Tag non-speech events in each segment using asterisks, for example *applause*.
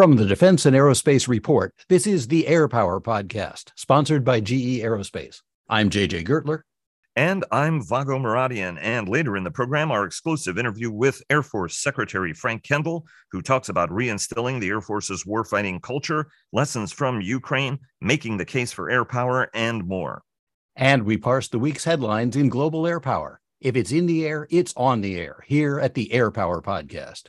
From the Defense and Aerospace Report, this is the Air Power Podcast, sponsored by GE Aerospace. I'm JJ Gertler. And I'm Vago Muradian. And later in the program, our exclusive interview with Air Force Secretary Frank Kendall, who talks about reinstilling the Air Force's warfighting culture, lessons from Ukraine, making the case for air power, and more. And we parse the week's headlines in global air power. If it's in the air, it's on the air here at the Air Power Podcast.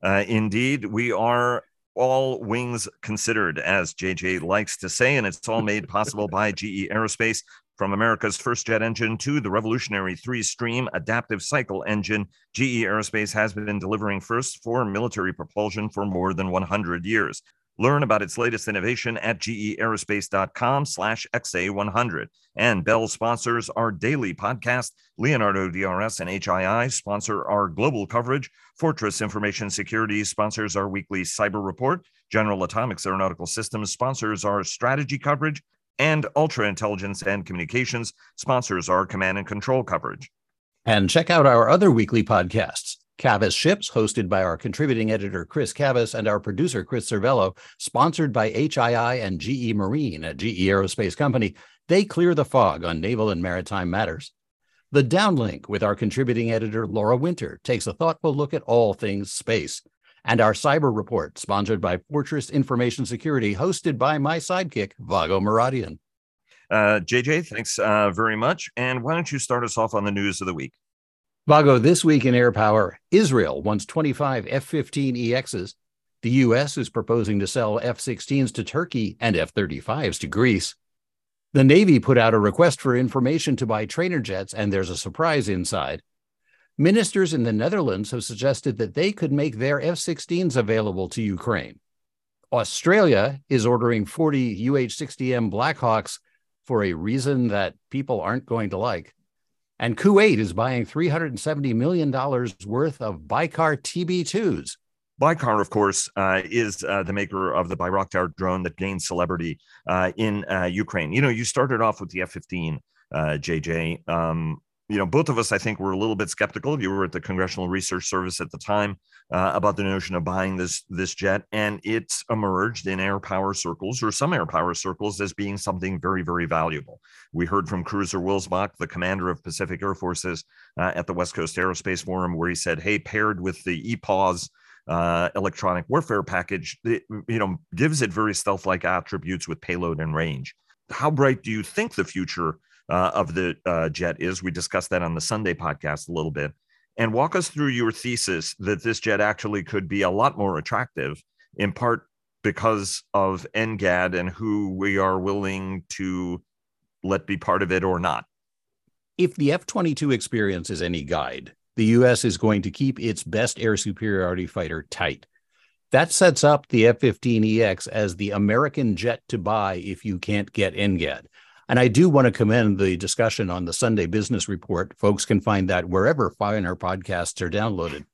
Uh, indeed, we are all wings considered, as JJ likes to say, and it's all made possible by GE Aerospace. From America's first jet engine to the revolutionary three stream adaptive cycle engine, GE Aerospace has been delivering first for military propulsion for more than 100 years. Learn about its latest innovation at geaerospace.com slash XA100. And Bell sponsors our daily podcast. Leonardo DRS and HII sponsor our global coverage. Fortress Information Security sponsors our weekly cyber report. General Atomics Aeronautical Systems sponsors our strategy coverage. And Ultra Intelligence and Communications sponsors our command and control coverage. And check out our other weekly podcasts. Cavas Ships, hosted by our contributing editor Chris Cavas and our producer Chris Cervello, sponsored by HII and GE Marine at GE Aerospace Company. They clear the fog on naval and maritime matters. The Downlink with our contributing editor Laura Winter takes a thoughtful look at all things space. And our cyber report, sponsored by Fortress Information Security, hosted by my sidekick, Vago Muradian. Uh, JJ, thanks uh, very much. And why don't you start us off on the news of the week? Vago, this week in air power, Israel wants 25 F 15 EXs. The U.S. is proposing to sell F 16s to Turkey and F 35s to Greece. The Navy put out a request for information to buy trainer jets, and there's a surprise inside. Ministers in the Netherlands have suggested that they could make their F 16s available to Ukraine. Australia is ordering 40 UH 60M Blackhawks for a reason that people aren't going to like. And Kuwait is buying $370 million worth of Baykar TB2s. Baykar, of course, uh, is uh, the maker of the Bayraktar drone that gained celebrity uh, in uh, Ukraine. You know, you started off with the F 15, JJ. Uh, um, you know, both of us, I think, were a little bit skeptical. You were at the Congressional Research Service at the time uh, about the notion of buying this this jet, and it's emerged in air power circles or some air power circles as being something very, very valuable. We heard from Cruiser Wilsbach, the commander of Pacific Air Forces, uh, at the West Coast Aerospace Forum, where he said, "Hey, paired with the EPAWSS." Uh, electronic warfare package, it, you know, gives it very stealth-like attributes with payload and range. How bright do you think the future uh, of the uh, jet is. We discussed that on the Sunday podcast a little bit. And walk us through your thesis that this jet actually could be a lot more attractive, in part because of NGAD and who we are willing to let be part of it or not. If the F 22 experience is any guide, the U.S. is going to keep its best air superiority fighter tight. That sets up the F 15EX as the American jet to buy if you can't get NGAD. And I do want to commend the discussion on the Sunday Business Report. Folks can find that wherever finer podcasts are downloaded.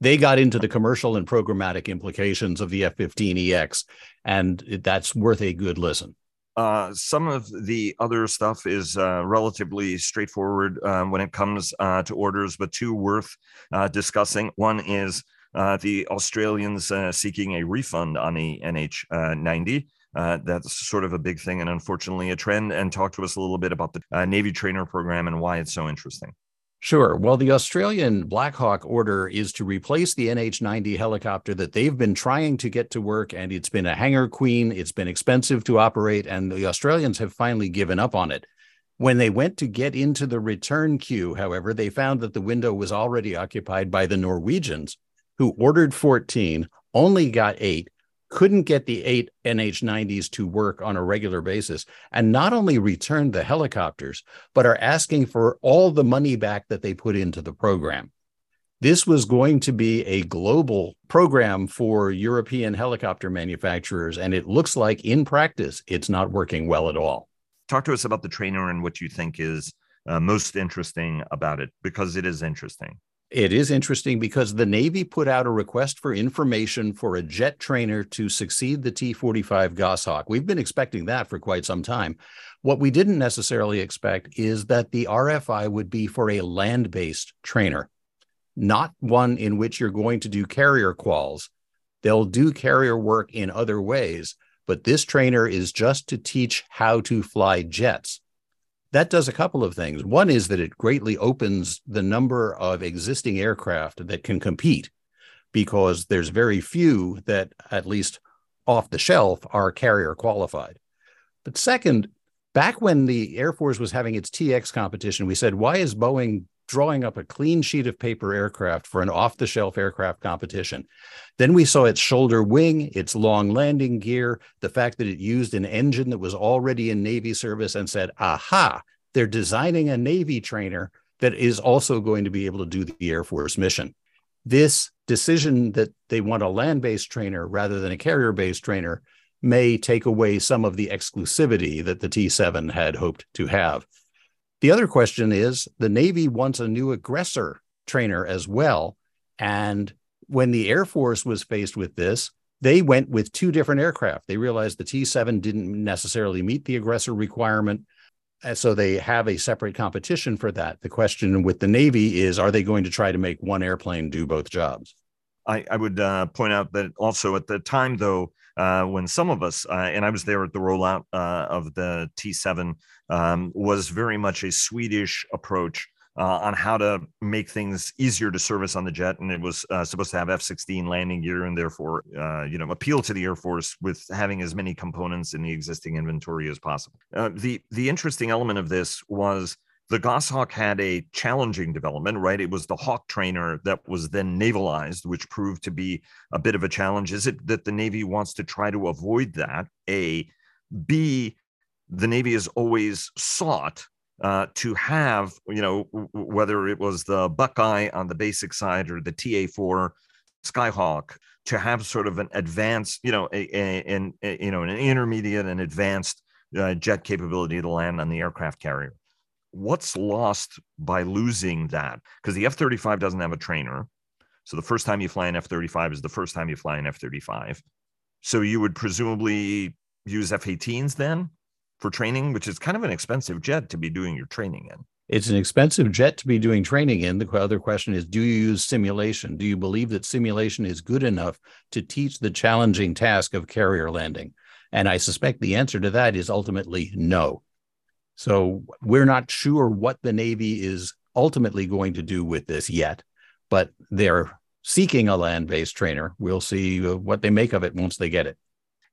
They got into the commercial and programmatic implications of the F 15EX, and that's worth a good listen. Uh, some of the other stuff is uh, relatively straightforward uh, when it comes uh, to orders, but two worth uh, discussing. One is uh, the Australians seeking a refund on the NH90. Uh, that's sort of a big thing and unfortunately a trend. And talk to us a little bit about the uh, Navy trainer program and why it's so interesting. Sure. Well, the Australian Black Hawk order is to replace the NH 90 helicopter that they've been trying to get to work, and it's been a hangar queen. It's been expensive to operate, and the Australians have finally given up on it. When they went to get into the return queue, however, they found that the window was already occupied by the Norwegians, who ordered 14, only got eight, couldn't get the eight NH90s to work on a regular basis, and not only returned the helicopters, but are asking for all the money back that they put into the program. This was going to be a global program for European helicopter manufacturers, and it looks like in practice, it's not working well at all. Talk to us about the trainer and what you think is uh, most interesting about it, because it is interesting. It is interesting because the Navy put out a request for information for a jet trainer to succeed the T 45 Goshawk. We've been expecting that for quite some time. What we didn't necessarily expect is that the RFI would be for a land based trainer, not one in which you're going to do carrier quals, They'll do carrier work in other ways, but this trainer is just to teach how to fly jets. That does a couple of things. One is that it greatly opens the number of existing aircraft that can compete because there's very few that, at least off the shelf, are carrier qualified. But second, back when the Air Force was having its TX competition, we said, why is Boeing drawing up a clean sheet of paper aircraft for an off the shelf aircraft competition. Then we saw its shoulder wing, its long landing gear, the fact that it used an engine that was already in Navy service and said, aha, they're designing a Navy trainer that is also going to be able to do the Air Force mission. This decision that they want a land based trainer rather than a carrier based trainer may take away some of the exclusivity that the T 7 had hoped to have. The other question is the Navy wants a new aggressor trainer as well. And when the Air Force was faced with this, they went with two different aircraft. They realized the T 7 didn't necessarily meet the aggressor requirement. And so they have a separate competition for that. The question with the Navy is are they going to try to make one airplane do both jobs? I, I would uh, point out that also at the time, though, uh, when some of us, uh, and I was there at the rollout uh, of the T7, um, was very much a Swedish approach uh, on how to make things easier to service on the jet, and it was uh, supposed to have F-16 landing gear, and therefore, you know, appeal to the Air Force with having as many components in the existing inventory as possible. the the interesting element of this was the Goshawk had a challenging development, right? It was the Hawk trainer that was then navalized, which proved to be a bit of a challenge. Is it that the Navy wants to try to avoid that? A. B. The Navy has always sought uh, to have, you know, whether it was the Buckeye on the basic side or the TA 4 Skyhawk, to have sort of an advanced, you know, a, a, a you know, an intermediate and advanced uh, jet capability to land on the aircraft carrier what's lost by losing that? Because the F 35 doesn't have a trainer. So the first time you fly an F 35 is the first time you fly an F 35. So you would presumably use F 18s then for training, which is kind of an expensive jet to be doing your training in. It's an expensive jet to be doing training in. The other question is do you use simulation? Do you believe that simulation is good enough to teach the challenging task of carrier landing? And I suspect the answer to that is ultimately no. So we're not sure what the Navy is ultimately going to do with this yet, but they're seeking a land based trainer. We'll see uh, what they make of it once they get it.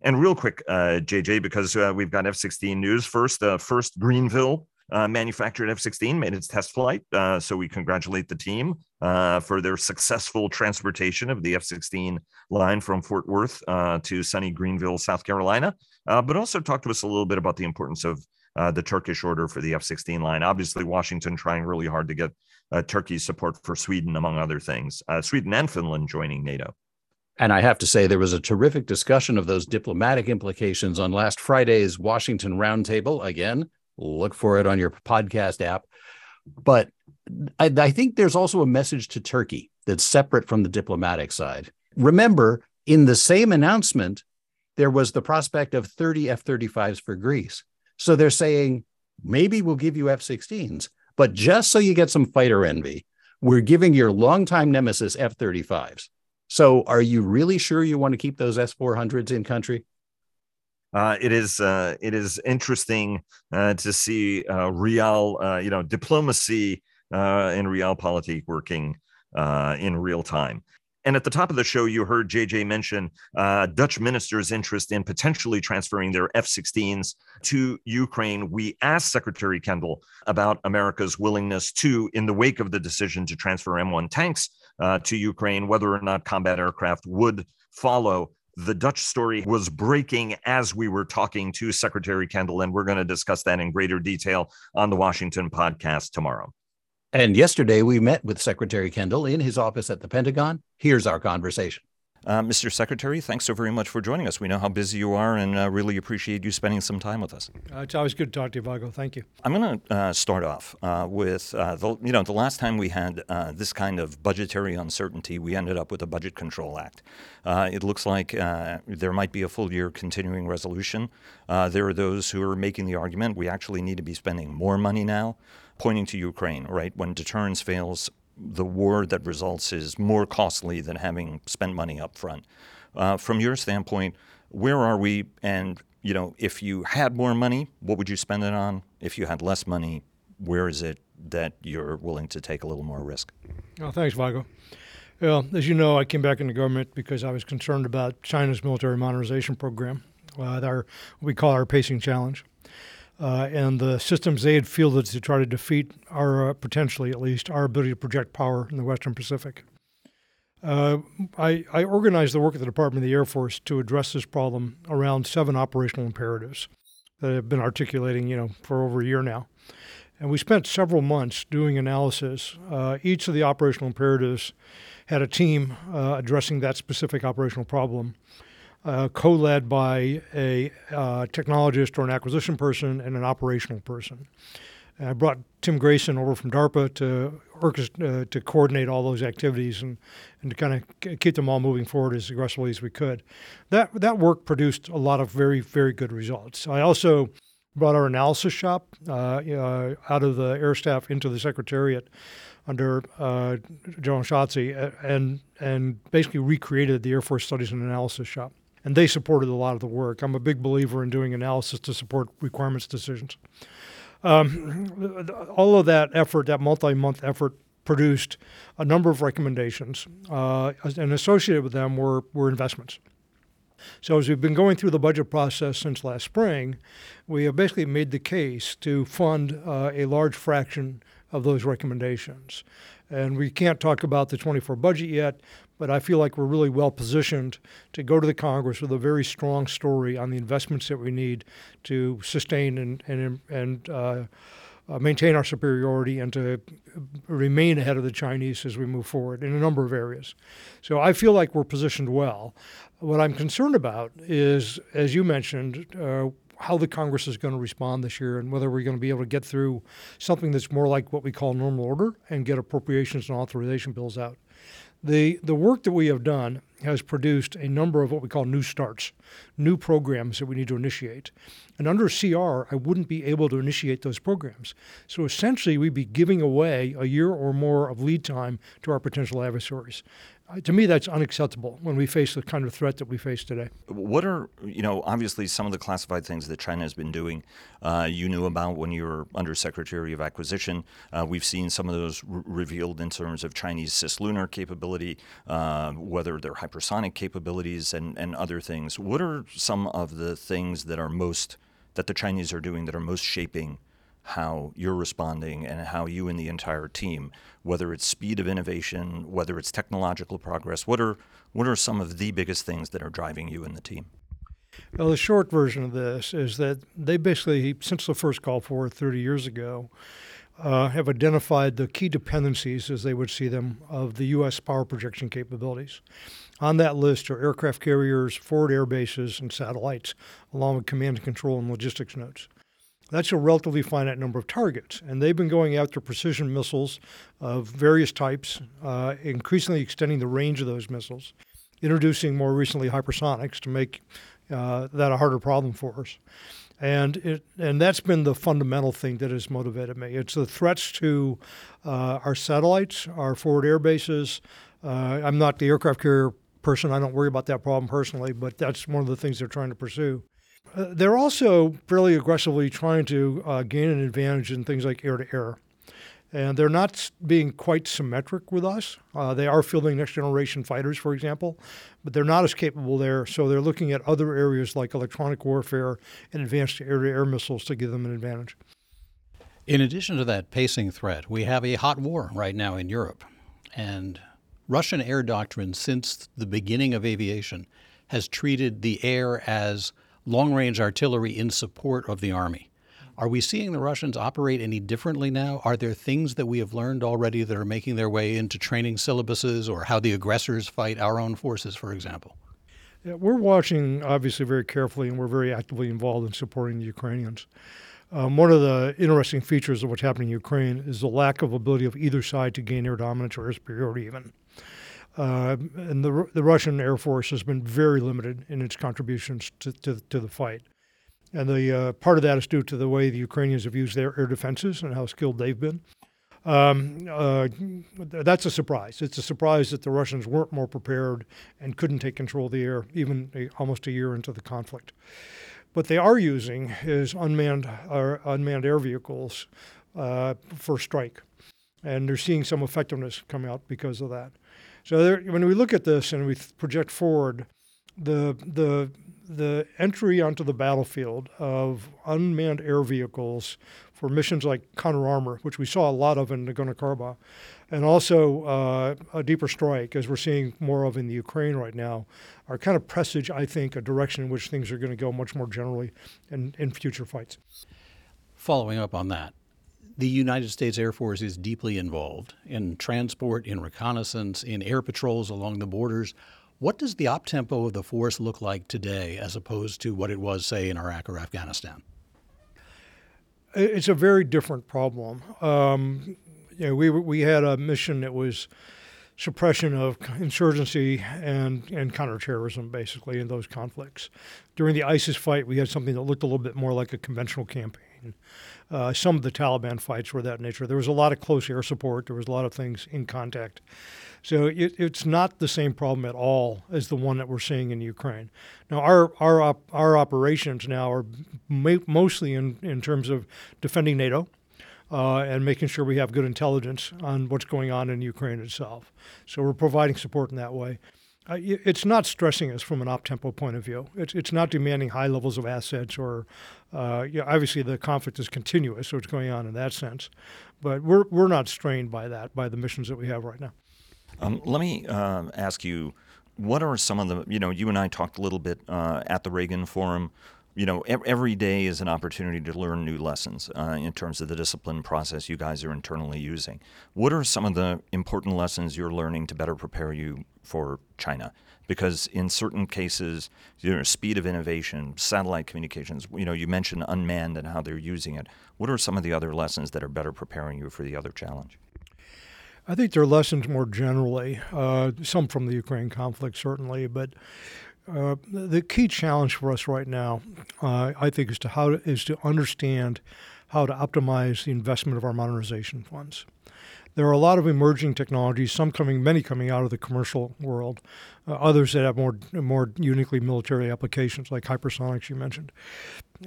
And real quick, uh, JJ, because uh, we've got F 16 news first. Uh, first, Greenville uh, manufactured F 16 made its test flight. Uh, so we congratulate the team for their successful transportation of the F 16 line from Fort Worth to sunny Greenville, South Carolina. but also talk to us a little bit about the importance of uh, the Turkish order for the F 16 line. Obviously, Washington trying really hard to get uh, Turkey's support for Sweden, among other things. Uh, Sweden and Finland joining NATO. And I have to say, there was a terrific discussion of those diplomatic implications on last Friday's Washington Roundtable. Again, look for it on your podcast app. But I, I think there's also a message to Turkey that's separate from the diplomatic side. Remember, in the same announcement, there was the prospect of 30 F 35s for Greece. So they're saying, maybe we'll give you F 16s, but just so you get some fighter envy, we're giving your longtime nemesis F 35s. So are you really sure you want to keep those S 400s in country? Uh, it is uh, it is interesting uh, to see uh, real uh, you know diplomacy uh, and realpolitik working in real time. And at the top of the show, you heard JJ mention uh, Dutch ministers' interest in potentially transferring their F 16s to Ukraine. We asked Secretary Kendall about America's willingness to, in the wake of the decision to transfer M1 tanks uh, to Ukraine, whether or not combat aircraft would follow. The Dutch story was breaking as we were talking to Secretary Kendall, and we're going to discuss that in greater detail on the Washington podcast tomorrow. And yesterday we met with Secretary Kendall in his office at the Pentagon. Here's our conversation. Uh, Mr. Secretary, thanks so very much for joining us. We know how busy you are and uh, really appreciate you spending some time with us. Uh, it's always good to talk to you, Vago. Thank you. I'm going to uh, start off uh, with uh, the you know the last time we had this kind of budgetary uncertainty, we ended up with a Budget Control Act. it looks like there might be a full year continuing resolution. there are those who are making the argument we actually need to be spending more money now pointing to Ukraine, right? When deterrence fails, the war that results is more costly than having spent money up front. Uh, from your standpoint, where are we? And you know, if you had more money, what would you spend it on? If you had less money, where is it that you're willing to take a little more risk? Oh, thanks, Vago. Well, as you know, I came back into government because I was concerned about China's military modernization program, uh, our we call our pacing challenge, uh, and the systems they had fielded to try to defeat our uh, potentially, at least, our ability to project power in the Western Pacific. Uh, I, I, organized the work of the Department of the Air Force to address this problem around seven operational imperatives that I've been articulating, you know, for over a year now. And we spent several months doing analysis. Uh, each of the operational imperatives had a team uh, addressing that specific operational problem, uh, co led by a uh, technologist or an acquisition person and an operational person. I brought Tim Grayson over from DARPA to uh, to coordinate all those activities and, and to kind of keep them all moving forward as aggressively as we could. That that work produced a lot of very very good results. I also brought our analysis shop uh, uh, out of the air staff into the secretariat under uh, General Schatze and and basically recreated the Air Force Studies and Analysis shop. And they supported a lot of the work. I'm a big believer in doing analysis to support requirements decisions. Um, all of that effort, that multi-month effort, produced a number of recommendations, uh, and associated with them were, were investments. So, as we've been going through the budget process since last spring, we have basically made the case to fund uh, a large fraction of those recommendations. And we can't talk about the 24 budget yet, but I feel like we're really well positioned to go to the Congress with a very strong story on the investments that we need to sustain and, and, and uh, uh, maintain our superiority and to remain ahead of the Chinese as we move forward in a number of areas. So I feel like we're positioned well. What I'm concerned about is, as you mentioned, uh, how the Congress is going to respond this year and whether we're going to be able to get through something that's more like what we call normal order and get appropriations and authorization bills out. The, the work that we have done has produced a number of what we call new starts, new programs that we need to initiate. And under CR, I wouldn't be able to initiate those programs. So essentially, we'd be giving away a year or more of lead time to our potential adversaries to me, that's unacceptable when we face the kind of threat that we face today. What are, you know, obviously some of the classified things that China has been doing, uh, you knew about when you were Undersecretary of Acquisition. Uh, we've seen some of those re- revealed in terms of Chinese cislunar capability, uh, whether they're hypersonic capabilities and, and other things. What are some of the things that are most, that the Chinese are doing that are most shaping? How you're responding and how you and the entire team, whether it's speed of innovation, whether it's technological progress, what are what are some of the biggest things that are driving you and the team? Well, the short version of this is that they basically, since the first Gulf War 30 years ago, uh, have identified the key dependencies, as they would see them, of the U.S. power projection capabilities. On that list are aircraft carriers, forward air bases, and satellites, along with command and control and logistics nodes. That's a relatively finite number of targets. And they've been going after precision missiles of various types, uh, increasingly extending the range of those missiles, introducing more recently hypersonics to make uh, that a harder problem for us. And it, and that's been the fundamental thing that has motivated me. It's the threats to uh, our satellites, our forward air bases. Uh, I'm not the aircraft carrier person. I don't worry about that problem personally, but that's one of the things they're trying to pursue. Uh, they're also fairly aggressively trying to uh, gain an advantage in things like air to air. And they're not being quite symmetric with us. Uh, they are fielding next generation fighters, for example, but they're not as capable there. So they're looking at other areas like electronic warfare and advanced air to air missiles to give them an advantage. In addition to that pacing threat, we have a hot war right now in Europe. And Russian air doctrine since the beginning of aviation has treated the air as long range artillery in support of the army. Are we seeing the Russians operate any differently now? Are there things that we have learned already that are making their way into training syllabuses or how the aggressors fight our own forces, for example? Yeah, we're watching obviously very carefully and we're very actively involved in supporting the Ukrainians. Um, one of the interesting features of what's happening in Ukraine is the lack of ability of either side to gain air dominance or air superiority, even. Uh, and the, the Russian Air Force has been very limited in its contributions to, to, to the fight. And the uh, part of that is due to the way the Ukrainians have used their air defenses and how skilled they've been. Um, uh, that's a surprise. It's a surprise that the Russians weren't more prepared and couldn't take control of the air even a, almost a year into the conflict. What they are using is unmanned uh, unmanned air vehicles uh, for strike, and they're seeing some effectiveness come out because of that. So there, when we look at this and we project forward, the the the entry onto the battlefield of unmanned air vehicles for missions like counter armor, which we saw a lot of in Nagorno-Karabakh, and also uh, a deeper strike, as we're seeing more of in the Ukraine right now, are kind of presage, I think, a direction in which things are going to go much more generally in, in future fights. Following up on that, the United States Air Force is deeply involved in transport, in reconnaissance, in air patrols along the borders. What does the op tempo of the force look like today as opposed to what it was, say, in Iraq or Afghanistan? It's a very different problem. Um, you know, we we had a mission that was suppression of insurgency and and counterterrorism, basically, in those conflicts. During the ISIS fight, we had something that looked a little bit more like a conventional campaign. Uh, some of the Taliban fights were that nature. There was a lot of close air support. There was a lot of things in contact. So it, it's not the same problem at all as the one that we're seeing in Ukraine. Now, our our op, our operations now are ma- mostly in, in terms of defending NATO. Uh, and making sure we have good intelligence on what's going on in Ukraine itself. So we're providing support in that way. Uh, it's not stressing us from an op tempo point of view. It's, it's not demanding high levels of assets or, uh, yeah, obviously the conflict is continuous, so it's going on in that sense. But we're, we're not strained by that, by the missions that we have right now. Um, let me uh, ask you, what are some of the, you know, you and I talked a little bit uh, at the Reagan Forum. You know, every day is an opportunity to learn new lessons uh, in terms of the discipline process you guys are internally using. What are some of the important lessons you're learning to better prepare you for China? Because in certain cases, you know, speed of innovation, satellite communications, you know, you mentioned unmanned and how they're using it. What are some of the other lessons that are better preparing you for the other challenge? I think there are lessons more generally, uh, some from the Ukraine conflict, certainly, but uh, the key challenge for us right now, uh, I think, is to how to, is to understand how to optimize the investment of our modernization funds. There are a lot of emerging technologies, some coming, many coming out of the commercial world, uh, others that have more more uniquely military applications, like hypersonics you mentioned.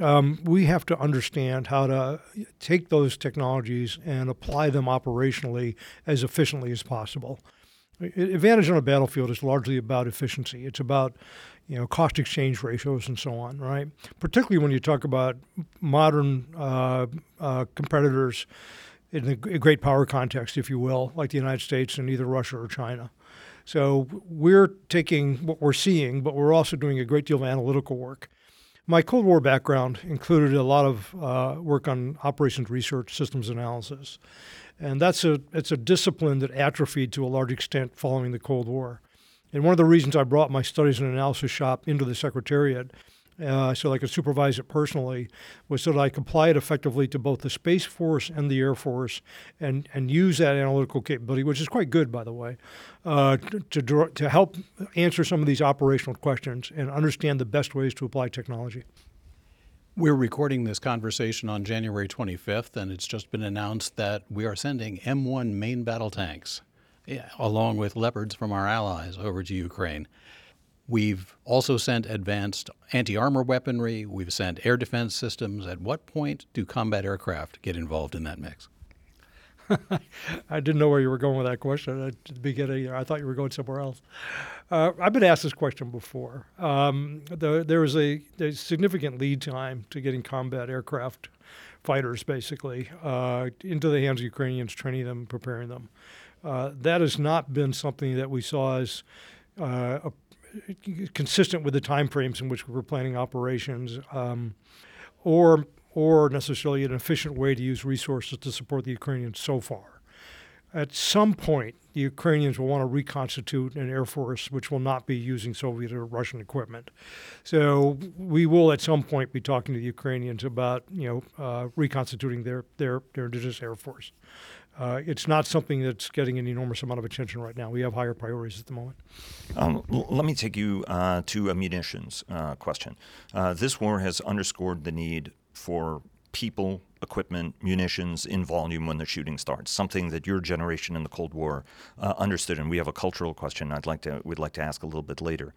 Um, we have to understand how to take those technologies and apply them operationally as efficiently as possible. Advantage on a battlefield is largely about efficiency. It's about you know cost exchange ratios and so on, right? Particularly when you talk about modern uh, uh, competitors in a great power context, if you will, like the United States and either Russia or China. So we're taking what we're seeing, but we're also doing a great deal of analytical work. My Cold War background included a lot of uh, work on operations research, systems analysis, and that's a it's a discipline that atrophied to a large extent following the Cold War. And one of the reasons I brought my studies and analysis shop into the Secretariat uh, so I could supervise it personally, was so that I could apply it effectively to both the Space Force and the Air Force and, and use that analytical capability, which is quite good, by the way, uh, to, to, to help answer some of these operational questions and understand the best ways to apply technology. We're recording this conversation on January 25th, and it's just been announced that we are sending M1 main battle tanks, along with Leopards from our allies, over to Ukraine. We've also sent advanced anti armor weaponry. We've sent air defense systems. At what point do combat aircraft get involved in that mix? *laughs* I didn't know where you were going with that question at the beginning. I thought you were going somewhere else. Uh, I've been asked this question before. Um, the, there is a, a, significant lead time to getting combat aircraft fighters, basically, uh, into the hands of Ukrainians, training them, preparing them. Uh, that has not been something that we saw as uh, a consistent with the time frames in which we were planning operations, um, or or necessarily an efficient way to use resources to support the Ukrainians so far. At some point, the Ukrainians will want to reconstitute an air force which will not be using Soviet or Russian equipment. So we will at some point be talking to the Ukrainians about you know uh, reconstituting their their their indigenous air force. Uh, it's not something that's getting an enormous amount of attention right now. We have higher priorities at the moment. Um, l- let me take you uh, to a munitions uh, question. Uh, this war has underscored the need for people, equipment, munitions in volume when the shooting starts. Something that your generation in the Cold War uh, understood, and we have a cultural question I'd like to we'd like to ask a little bit later.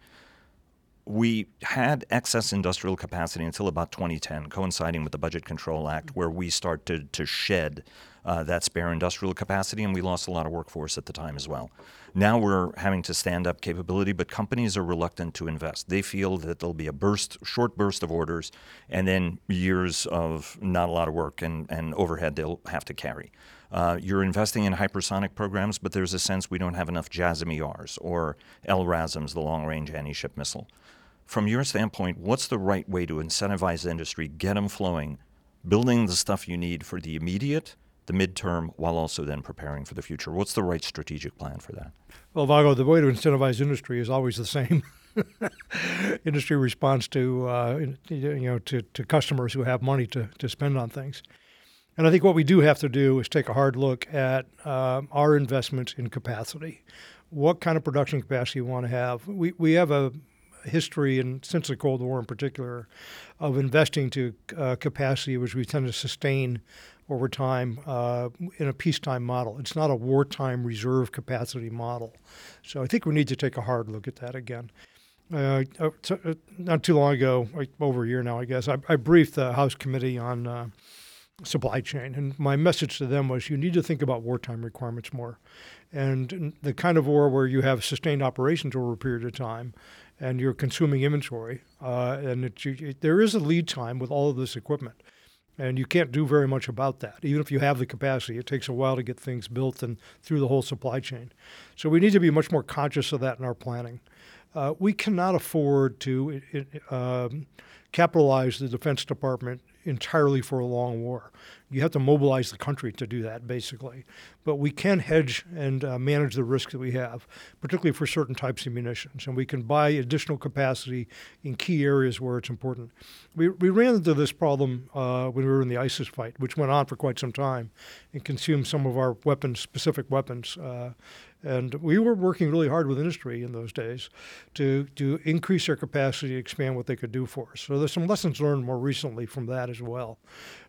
We had excess industrial capacity until about 2010, coinciding with the Budget Control Act, where we started to shed uh, that spare industrial capacity, and we lost a lot of workforce at the time as well. Now we're having to stand up capability, but companies are reluctant to invest. They feel that there'll be a burst, short burst of orders, and then years of not a lot of work and, and overhead they'll have to carry. Uh, you're investing in hypersonic programs, but there's a sense we don't have enough JASSM-ERs or LRASMs, the long-range anti-ship missile. From your standpoint, what's the right way to incentivize the industry, get them flowing, building the stuff you need for the immediate – the midterm while also then preparing for the future? What's the right strategic plan for that? Well, Vago, the way to incentivize industry is always the same. *laughs* industry responds to uh, you know to, to customers who have money to, to spend on things. And I think what we do have to do is take a hard look at uh, our investments in capacity. What kind of production capacity you want to have? We, we have a history, and since the Cold War in particular, of investing to uh, capacity which we tend to sustain over time uh, in a peacetime model. It's not a wartime reserve capacity model. So I think we need to take a hard look at that again. Uh, uh, uh not too long ago, like over a year now, I guess, I, I briefed the House Committee on uh, supply chain, and my message to them was you need to think about wartime requirements more. And the kind of war where you have sustained operations over a period of time and you're consuming inventory, uh, and it, it, there is a lead time with all of this equipment. And you can't do very much about that. Even if you have the capacity, it takes a while to get things built and through the whole supply chain. So we need to be much more conscious of that in our planning. Uh, we cannot afford to uh, capitalize the Defense Department entirely for a long war. You have to mobilize the country to do that, basically. But we can hedge and uh, manage the risk that we have, particularly for certain types of munitions. And we can buy additional capacity in key areas where it's important. We, we ran into this problem uh, when we were in the ISIS fight, which went on for quite some time and consumed some of our weapons, specific weapons. Uh, and we were working really hard with industry in those days to, to increase their capacity, to expand what they could do for us. So there's some lessons learned more recently from that as well.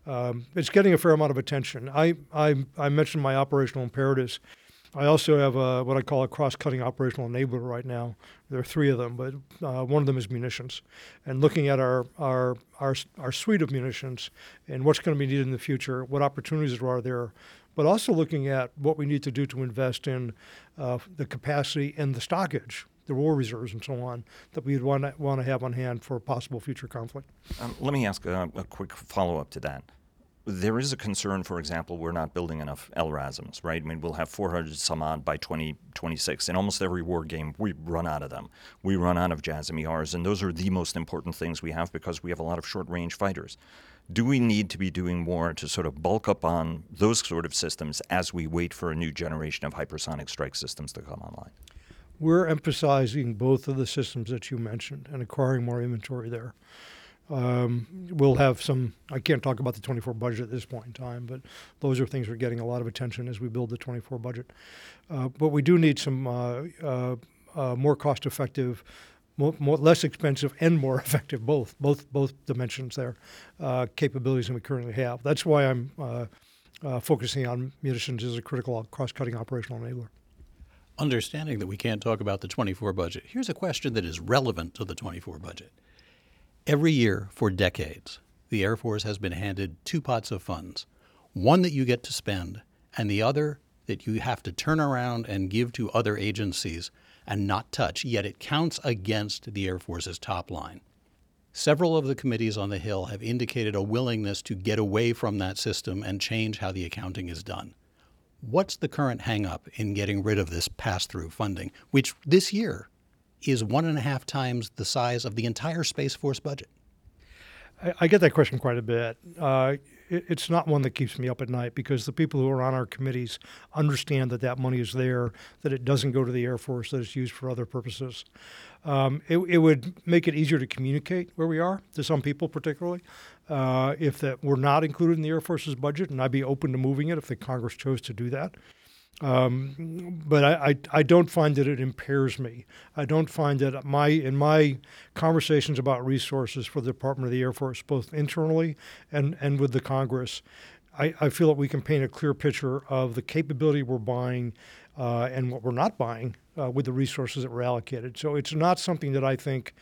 Um, it's getting a fair amount of attention. I, I, I mentioned my operational imperatives. I also have a, what I call a cross-cutting operational enabler right now. There are three of them, but uh, one of them is munitions, and looking at our, our our our suite of munitions and what's going to be needed in the future, what opportunities are there, but also looking at what we need to do to invest in uh, the capacity and the stockage, the war reserves, and so on that we'd want to, want to have on hand for possible future conflict. Um, let me ask a, a quick follow up to that there is a concern, for example, we're not building enough LRASMs, right? I mean, we'll have 400 some odd by 2026. In almost every war game, we run out of them. We run out of JASSM-ERs, and those are the most important things we have because we have a lot of short range fighters. Do we need to be doing more to sort of bulk up on those sort of systems as we wait for a new generation of hypersonic strike systems to come online? We're emphasizing both of the systems that you mentioned and acquiring more inventory there. Um, we'll have some, I can't talk about the 24 budget at this point in time, but those are things we're getting a lot of attention as we build the 24 budget. Uh, but we do need some uh, uh, uh more cost effective, more, more, less expensive, and more *laughs* effective, both, both, both dimensions there, uh, capabilities than we currently have. That's why I'm uh, focusing on munitions as a critical cross cutting operational enabler. Understanding that we can't talk about the 24 budget, here's a question that is relevant to the 24 budget. Every year for decades, the Air Force has been handed two pots of funds one that you get to spend, and the other that you have to turn around and give to other agencies and not touch, yet it counts against the Air Force's top line. Several of the committees on the Hill have indicated a willingness to get away from that system and change how the accounting is done. What's the current hangup in getting rid of this pass through funding, which this year is one and a half times the size of the entire Space Force budget? I, I get that question quite a bit. Uh, it's not one that keeps me up at night because the people who are on our committees understand that that money is there, that it doesn't go to the Air Force, that it's used for other purposes. Um, it, it, would make it easier to communicate where we are to some people, particularly, uh, if that were not included in the Air Force's budget, and I'd be open to moving it if the Congress chose to do that. Um, but I, I, I, don't find that it impairs me. I don't find that my in my conversations about resources for the Department of the Air Force, both internally and, and with the Congress, I, I feel that we can paint a clear picture of the capability we're buying uh, and what we're not buying uh, with the resources that were allocated. So it's not something that I think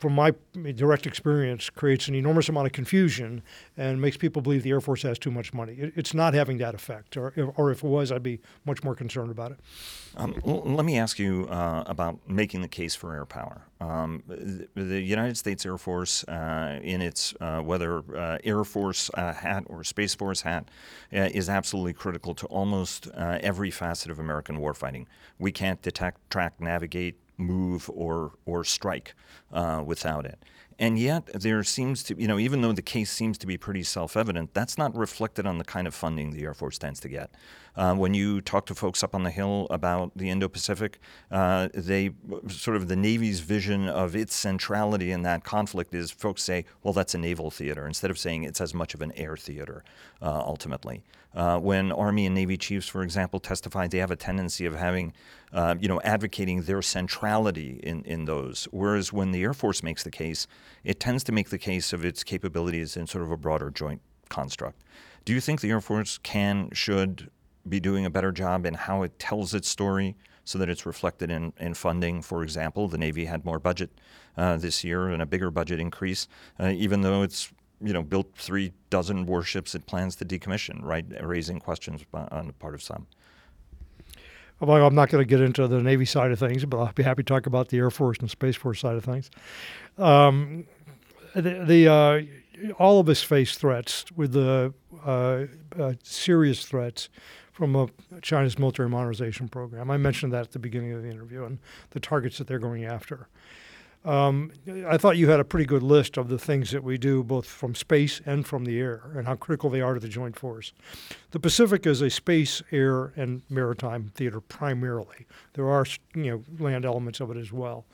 from my direct experience, creates an enormous amount of confusion and makes people believe the Air Force has too much money. It, it's not having that effect, or, or if it was, I'd be much more concerned about it. Um, l- let me ask you uh, about making the case for air power. Um, the, the, United States Air Force, uh, in its uh, whether uh, Air Force uh, hat or Space Force hat, uh, is absolutely critical to almost every facet of American warfighting. We can't detect, track, navigate, move or or strike uh, without it. And yet, there seems to, you know, even though the case seems to be pretty self evident, that's not reflected on the kind of funding the Air Force tends to get. Uh, when you talk to folks up on the Hill about the Indo Pacific, uh, they sort of the Navy's vision of its centrality in that conflict is folks say, well, that's a naval theater, instead of saying it's as much of an air theater uh, ultimately. Uh, when Army and Navy chiefs, for example, testify, they have a tendency of having, uh, you know, advocating their centrality in, in those. Whereas when the Air Force makes the case, it tends to make the case of its capabilities in sort of a broader joint construct. Do you think the Air Force can, should be doing a better job in how it tells its story so that it's reflected in, in funding? For example, the Navy had more budget uh, this year and a bigger budget increase, uh, even though it's you know, built three dozen warships it plans to decommission, right? Raising questions on the part of some. Well, I'm not going to get into the Navy side of things, but I'll be happy to talk about the Air Force and Space Force side of things. Um, the, the uh, all of us face threats with the uh, uh, serious threats from a, China's military modernization program. I mentioned that at the beginning of the interview and the targets that they're going after. Um, I thought you had a pretty good list of the things that we do, both from space and from the air, and how critical they are to the Joint Force. The Pacific is a space, air, and maritime theater primarily. There are, you know, land elements of it as well,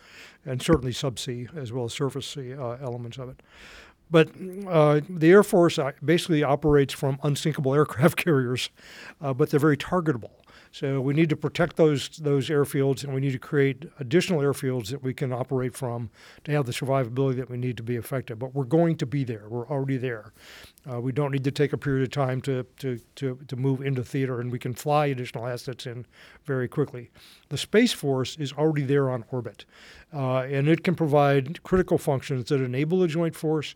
and certainly subsea as well as surface sea uh, elements of it. But uh, the Air Force uh, basically operates from unsinkable aircraft *laughs* carriers, uh, but they're very targetable. So we need to protect those those airfields, and we need to create additional airfields that we can operate from to have the survivability that we need to be effective. But we're going to be there. We're already there. Uh, we don't need to take a period of time to, to, to, to move into theater, and we can fly additional assets in very quickly. The Space Force is already there on orbit, uh, and it can provide critical functions that enable the Joint Force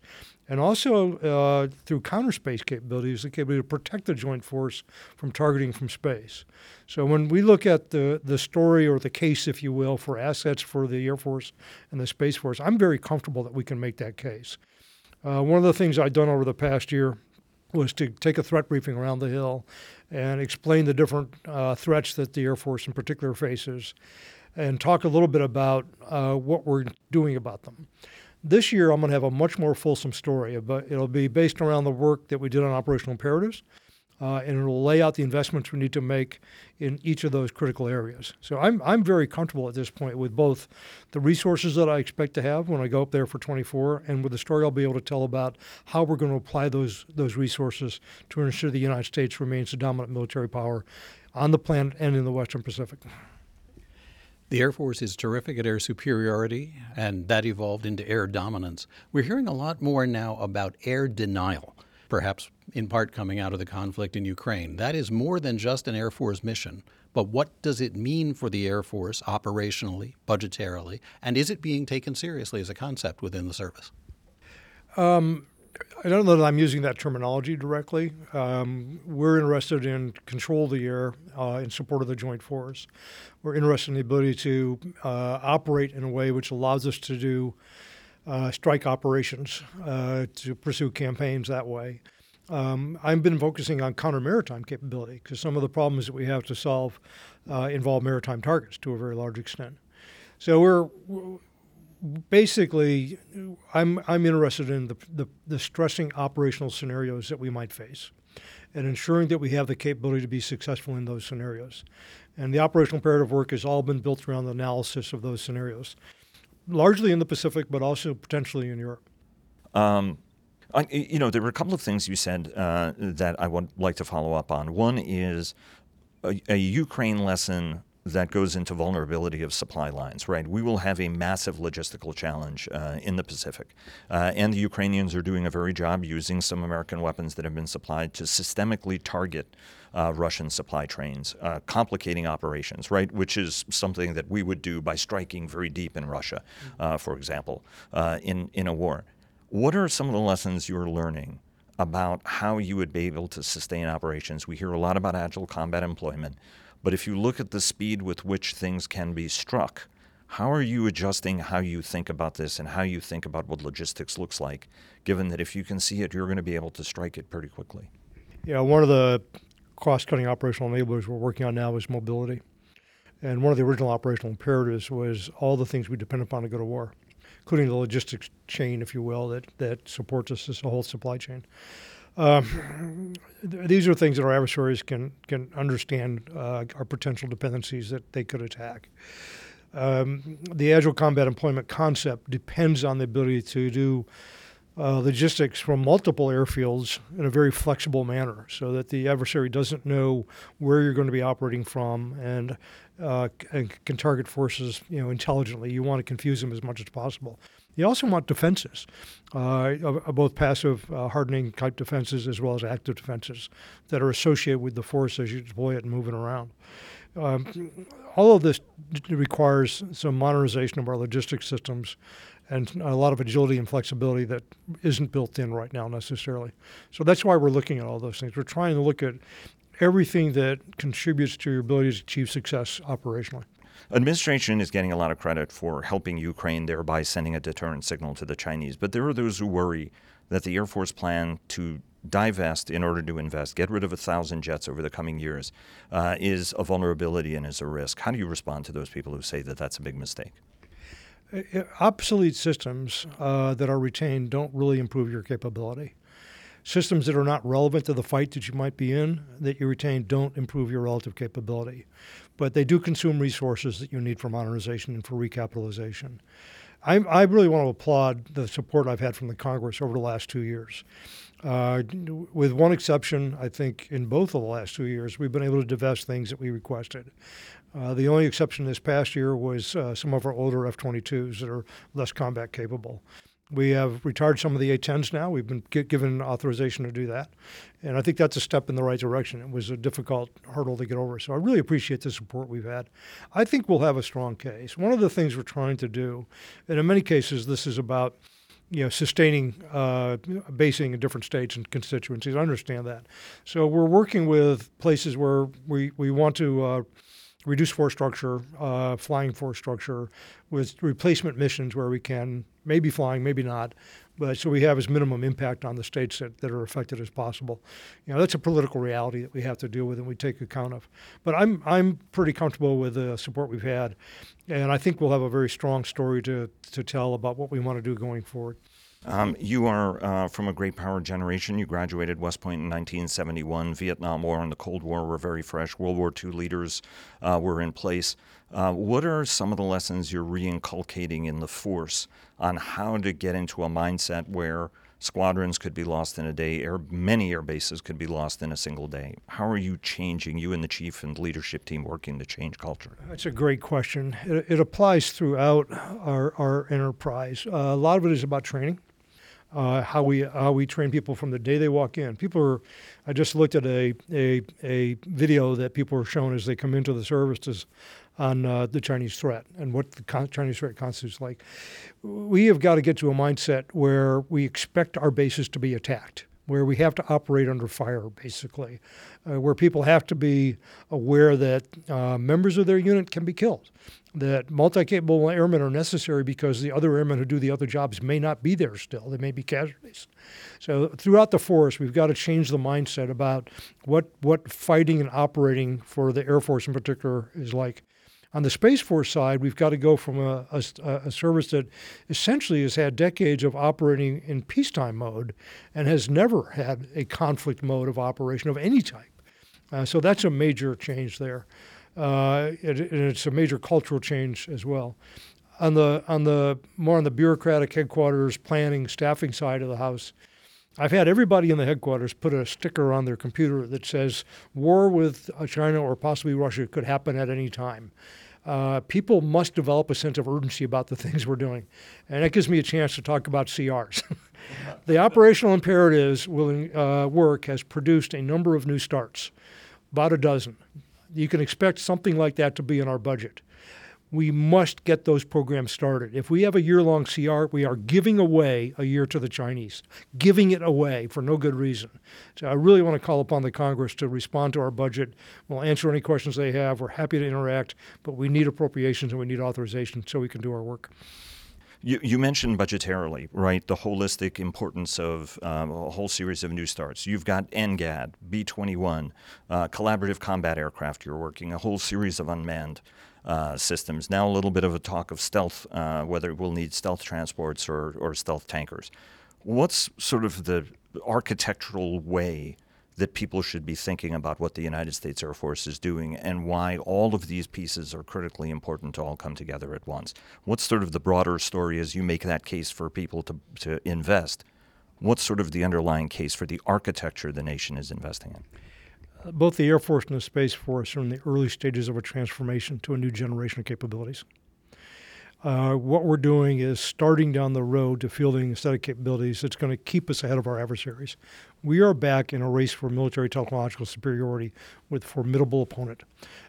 and also uh, through counter space capabilities, the capability to protect the Joint Force from targeting from space. So when we look at the, the story or the case, if you will, for assets for the Air Force and the Space Force, I'm very comfortable that we can make that case. Uh, one of the things I've done over the past year was to take a threat briefing around the Hill and explain the different uh, threats that the Air Force in particular faces and talk a little bit about uh, what we're doing about them. This year, I'm going to have a much more fulsome story. But it'll be based around the work that we did on operational imperatives, uh, and it'll lay out the investments we need to make in each of those critical areas. So I'm I'm very comfortable at this point with both the resources that I expect to have when I go up there for 24, and with the story I'll be able to tell about how we're going to apply those those resources to ensure the United States remains the dominant military power on the planet and in the Western Pacific. The Air Force is terrific at air superiority, and that evolved into air dominance. We're hearing a lot more now about air denial, perhaps in part coming out of the conflict in Ukraine. That is more than just an Air Force mission. But what does it mean for the Air Force operationally, budgetarily, and is it being taken seriously as a concept within the service? Um, I don't know that I'm using that terminology directly. Um, we're interested in control of the air uh, in support of the Joint Force. We're interested in the ability to uh, operate in a way which allows us to do uh, strike operations, uh, to pursue campaigns that way. Um, I've been focusing on counter maritime capability because some of the problems that we have to solve uh, involve maritime targets to a very large extent. So we're basically, I'm, I'm interested in the, the, the, stressing operational scenarios that we might face and ensuring that we have the capability to be successful in those scenarios. And the operational imperative work has all been built around the analysis of those scenarios, largely in the Pacific, but also potentially in Europe. Um, I, you know, there were a couple of things you said uh, that I would like to follow up on. One is a, a Ukraine lesson that goes into vulnerability of supply lines, right? We will have a massive logistical challenge uh, in the Pacific. Uh, and the Ukrainians are doing a very job using some American weapons that have been supplied to systemically target uh, Russian supply trains, uh, complicating operations, right? Which is something that we would do by striking very deep in Russia, uh, for example, uh, in, in a war. What are some of the lessons you're learning about how you would be able to sustain operations? We hear a lot about agile combat employment. But if you look at the speed with which things can be struck, how are you adjusting how you think about this and how you think about what logistics looks like, given that if you can see it, you're going to be able to strike it pretty quickly? Yeah, one of the cross cutting operational enablers we're working on now is mobility. And one of the original operational imperatives was all the things we depend upon to go to war, including the logistics chain, if you will, that, that supports us as a whole supply chain. Um, these are things that our adversaries can can understand uh, our potential dependencies that they could attack. Um, the agile combat employment concept depends on the ability to do uh, logistics from multiple airfields in a very flexible manner, so that the adversary doesn't know where you're going to be operating from and, uh, and can target forces, you know, intelligently. You want to confuse them as much as possible. You also want defenses, uh, both passive uh, hardening type defenses as well as active defenses that are associated with the force as you deploy it and move it around. Um, all of this requires some modernization of our logistics systems and a lot of agility and flexibility that isn't built in right now necessarily. So that's why we're looking at all those things. We're trying to look at everything that contributes to your ability to achieve success operationally. Administration is getting a lot of credit for helping Ukraine, thereby sending a deterrent signal to the Chinese. But there are those who worry that the Air Force plan to divest in order to invest, get rid of a thousand jets over the coming years, uh, is a vulnerability and is a risk. How do you respond to those people who say that that's a big mistake? Uh, obsolete systems uh, that are retained don't really improve your capability. Systems that are not relevant to the fight that you might be in that you retain don't improve your relative capability but they do consume resources that you need for modernization and for recapitalization. I, I really want to applaud the support I've had from the Congress over the last two years. Uh, with one exception, I think in both of the last two years, we've been able to divest things that we requested. Uh, the only exception this past year was uh, some of our older F 22s that are less combat capable. We have retired some of the A-10s now. We've been given authorization to do that, and I think that's a step in the right direction. It was a difficult hurdle to get over, so I really appreciate the support we've had. I think we'll have a strong case. One of the things we're trying to do, and in many cases, this is about you know, sustaining uh, basing in different states and constituencies. I understand that. So we're working with places where we, we want to uh, reduce force structure, uh, flying force structure, with replacement missions where we can, maybe flying, maybe not, but so we have as minimum impact on the states that, that are affected as possible. You know, that's a political reality that we have to deal with and we take account of. But I'm I'm pretty comfortable with the support we've had, and I think we'll have a very strong story to to tell about what we want to do going forward. Um, you are uh, from a great power generation. You graduated West Point in 1971. Vietnam War and the Cold War were very fresh. World War II leaders uh, were in place. Uh, what are some of the lessons you're reinculcating in the force on how to get into a mindset where squadrons could be lost in a day, air, many air bases could be lost in a single day? How are you changing, you and the chief and leadership team working to change culture? That's a great question. It, it applies throughout our, our enterprise. Uh, a lot of it is about training uh, how we how we train people from the day they walk in. People are. I just looked at a a, a video that people are shown as they come into the services on uh, the Chinese threat and what the con- Chinese threat constitutes like. We have got to get to a mindset where we expect our bases to be attacked where we have to operate under fire, basically, uh, where people have to be aware that uh, members of their unit can be killed, that multi capable airmen are necessary because the other airmen who do the other jobs may not be there still. They may be casualties. So, throughout the force, we've got to change the mindset about what, what fighting and operating for the Air Force in particular is like. On the Space Force side, we've got to go from a, a, a, service that essentially has had decades of operating in peacetime mode and has never had a conflict mode of operation of any type. Uh, so that's a major change there. Uh, it, it's a major cultural change as well. On the on the more on the bureaucratic headquarters planning staffing side of the house, I've had everybody in the headquarters put a sticker on their computer that says war with uh, China or possibly Russia could happen at any time. Uh, people must develop a sense of urgency about the *laughs* things we're doing. And that gives me a chance to talk about CRs. *laughs* the operational imperatives will, uh, work has produced a number of new starts, about a dozen. You can expect something like that to be in our budget we must get those programs started. If we have a year long CR, we are giving away a year to the Chinese, giving it away for no good reason. So I really want to call upon the Congress to respond to our budget. We'll answer any questions they have. We're happy to interact, but we need appropriations and we need authorization so we can do our work. You, you, mentioned budgetarily, right? The holistic importance of um, a whole series of new starts. You've got NGAD, B 21, uh, collaborative combat aircraft you're working, a whole series of unmanned uh, systems. Now, a little bit of a talk of stealth, uh, whether we'll need stealth transports or, or stealth tankers. What's sort of the architectural way that people should be thinking about what the United States Air Force is doing and why all of these pieces are critically important to all come together at once? What's sort of the broader story as you make that case for people to, to invest? What's sort of the underlying case for the architecture the nation is investing in? both the Air Force and the Space Force are in the early stages of a transformation to a new generation of capabilities. Uh, what we're doing is starting down the road to fielding a set of capabilities that's going to keep us ahead of our adversaries. We are back in a race for military technological superiority with a formidable opponent,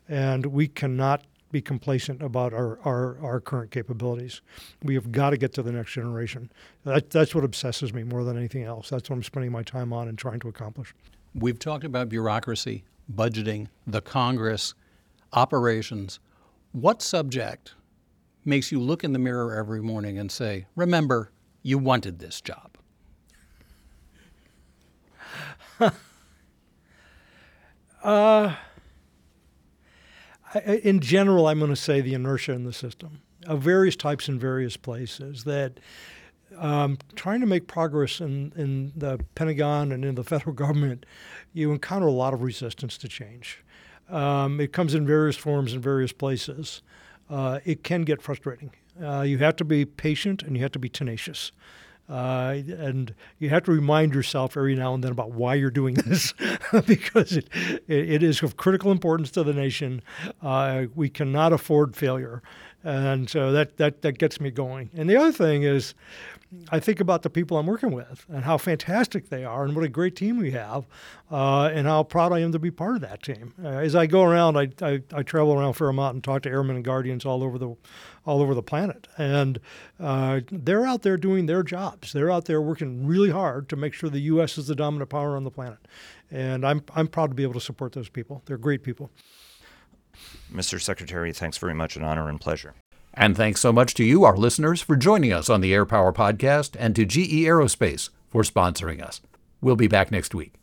and we cannot be complacent about our, our, our current capabilities. We have got to get to the next generation. That, that's what obsesses me more than anything else. That's what I'm spending my time on and trying to accomplish. We've talked about bureaucracy, budgeting, the Congress, operations. What subject makes you look in the mirror every morning and say, remember, you wanted this job? *laughs* uh, I, in general, I'm going to say the inertia in the system of various types in various places that um, trying to make progress in, in the Pentagon and in the *laughs* federal government, you encounter a lot of resistance to change. Um, it comes in various forms in various places. Uh, it can get frustrating. Uh, you have to be patient and you have to be tenacious. Uh, and you have to remind yourself every now and then about why you're doing this *laughs* because it, it is of critical importance to the nation. Uh, we cannot afford failure. And so that, that, that gets me going. And the other thing is, I think about the people I'm working with and how fantastic they are and what a great team we have uh, and how proud I am to be part of that team. Uh, as I go around, I, I, I, travel around Fairmont and talk to airmen and guardians all over the all over the planet, and uh, they're out there doing their jobs. They're out there working really hard to make sure the U.S. is the dominant power on the planet, and I'm I'm proud to be able to support those people. They're great people. Mr. Secretary, thanks very much. An honor and pleasure. And thanks so much to you, our listeners, for joining us on the Air Power Podcast and to GE Aerospace for sponsoring us. We'll be back next week.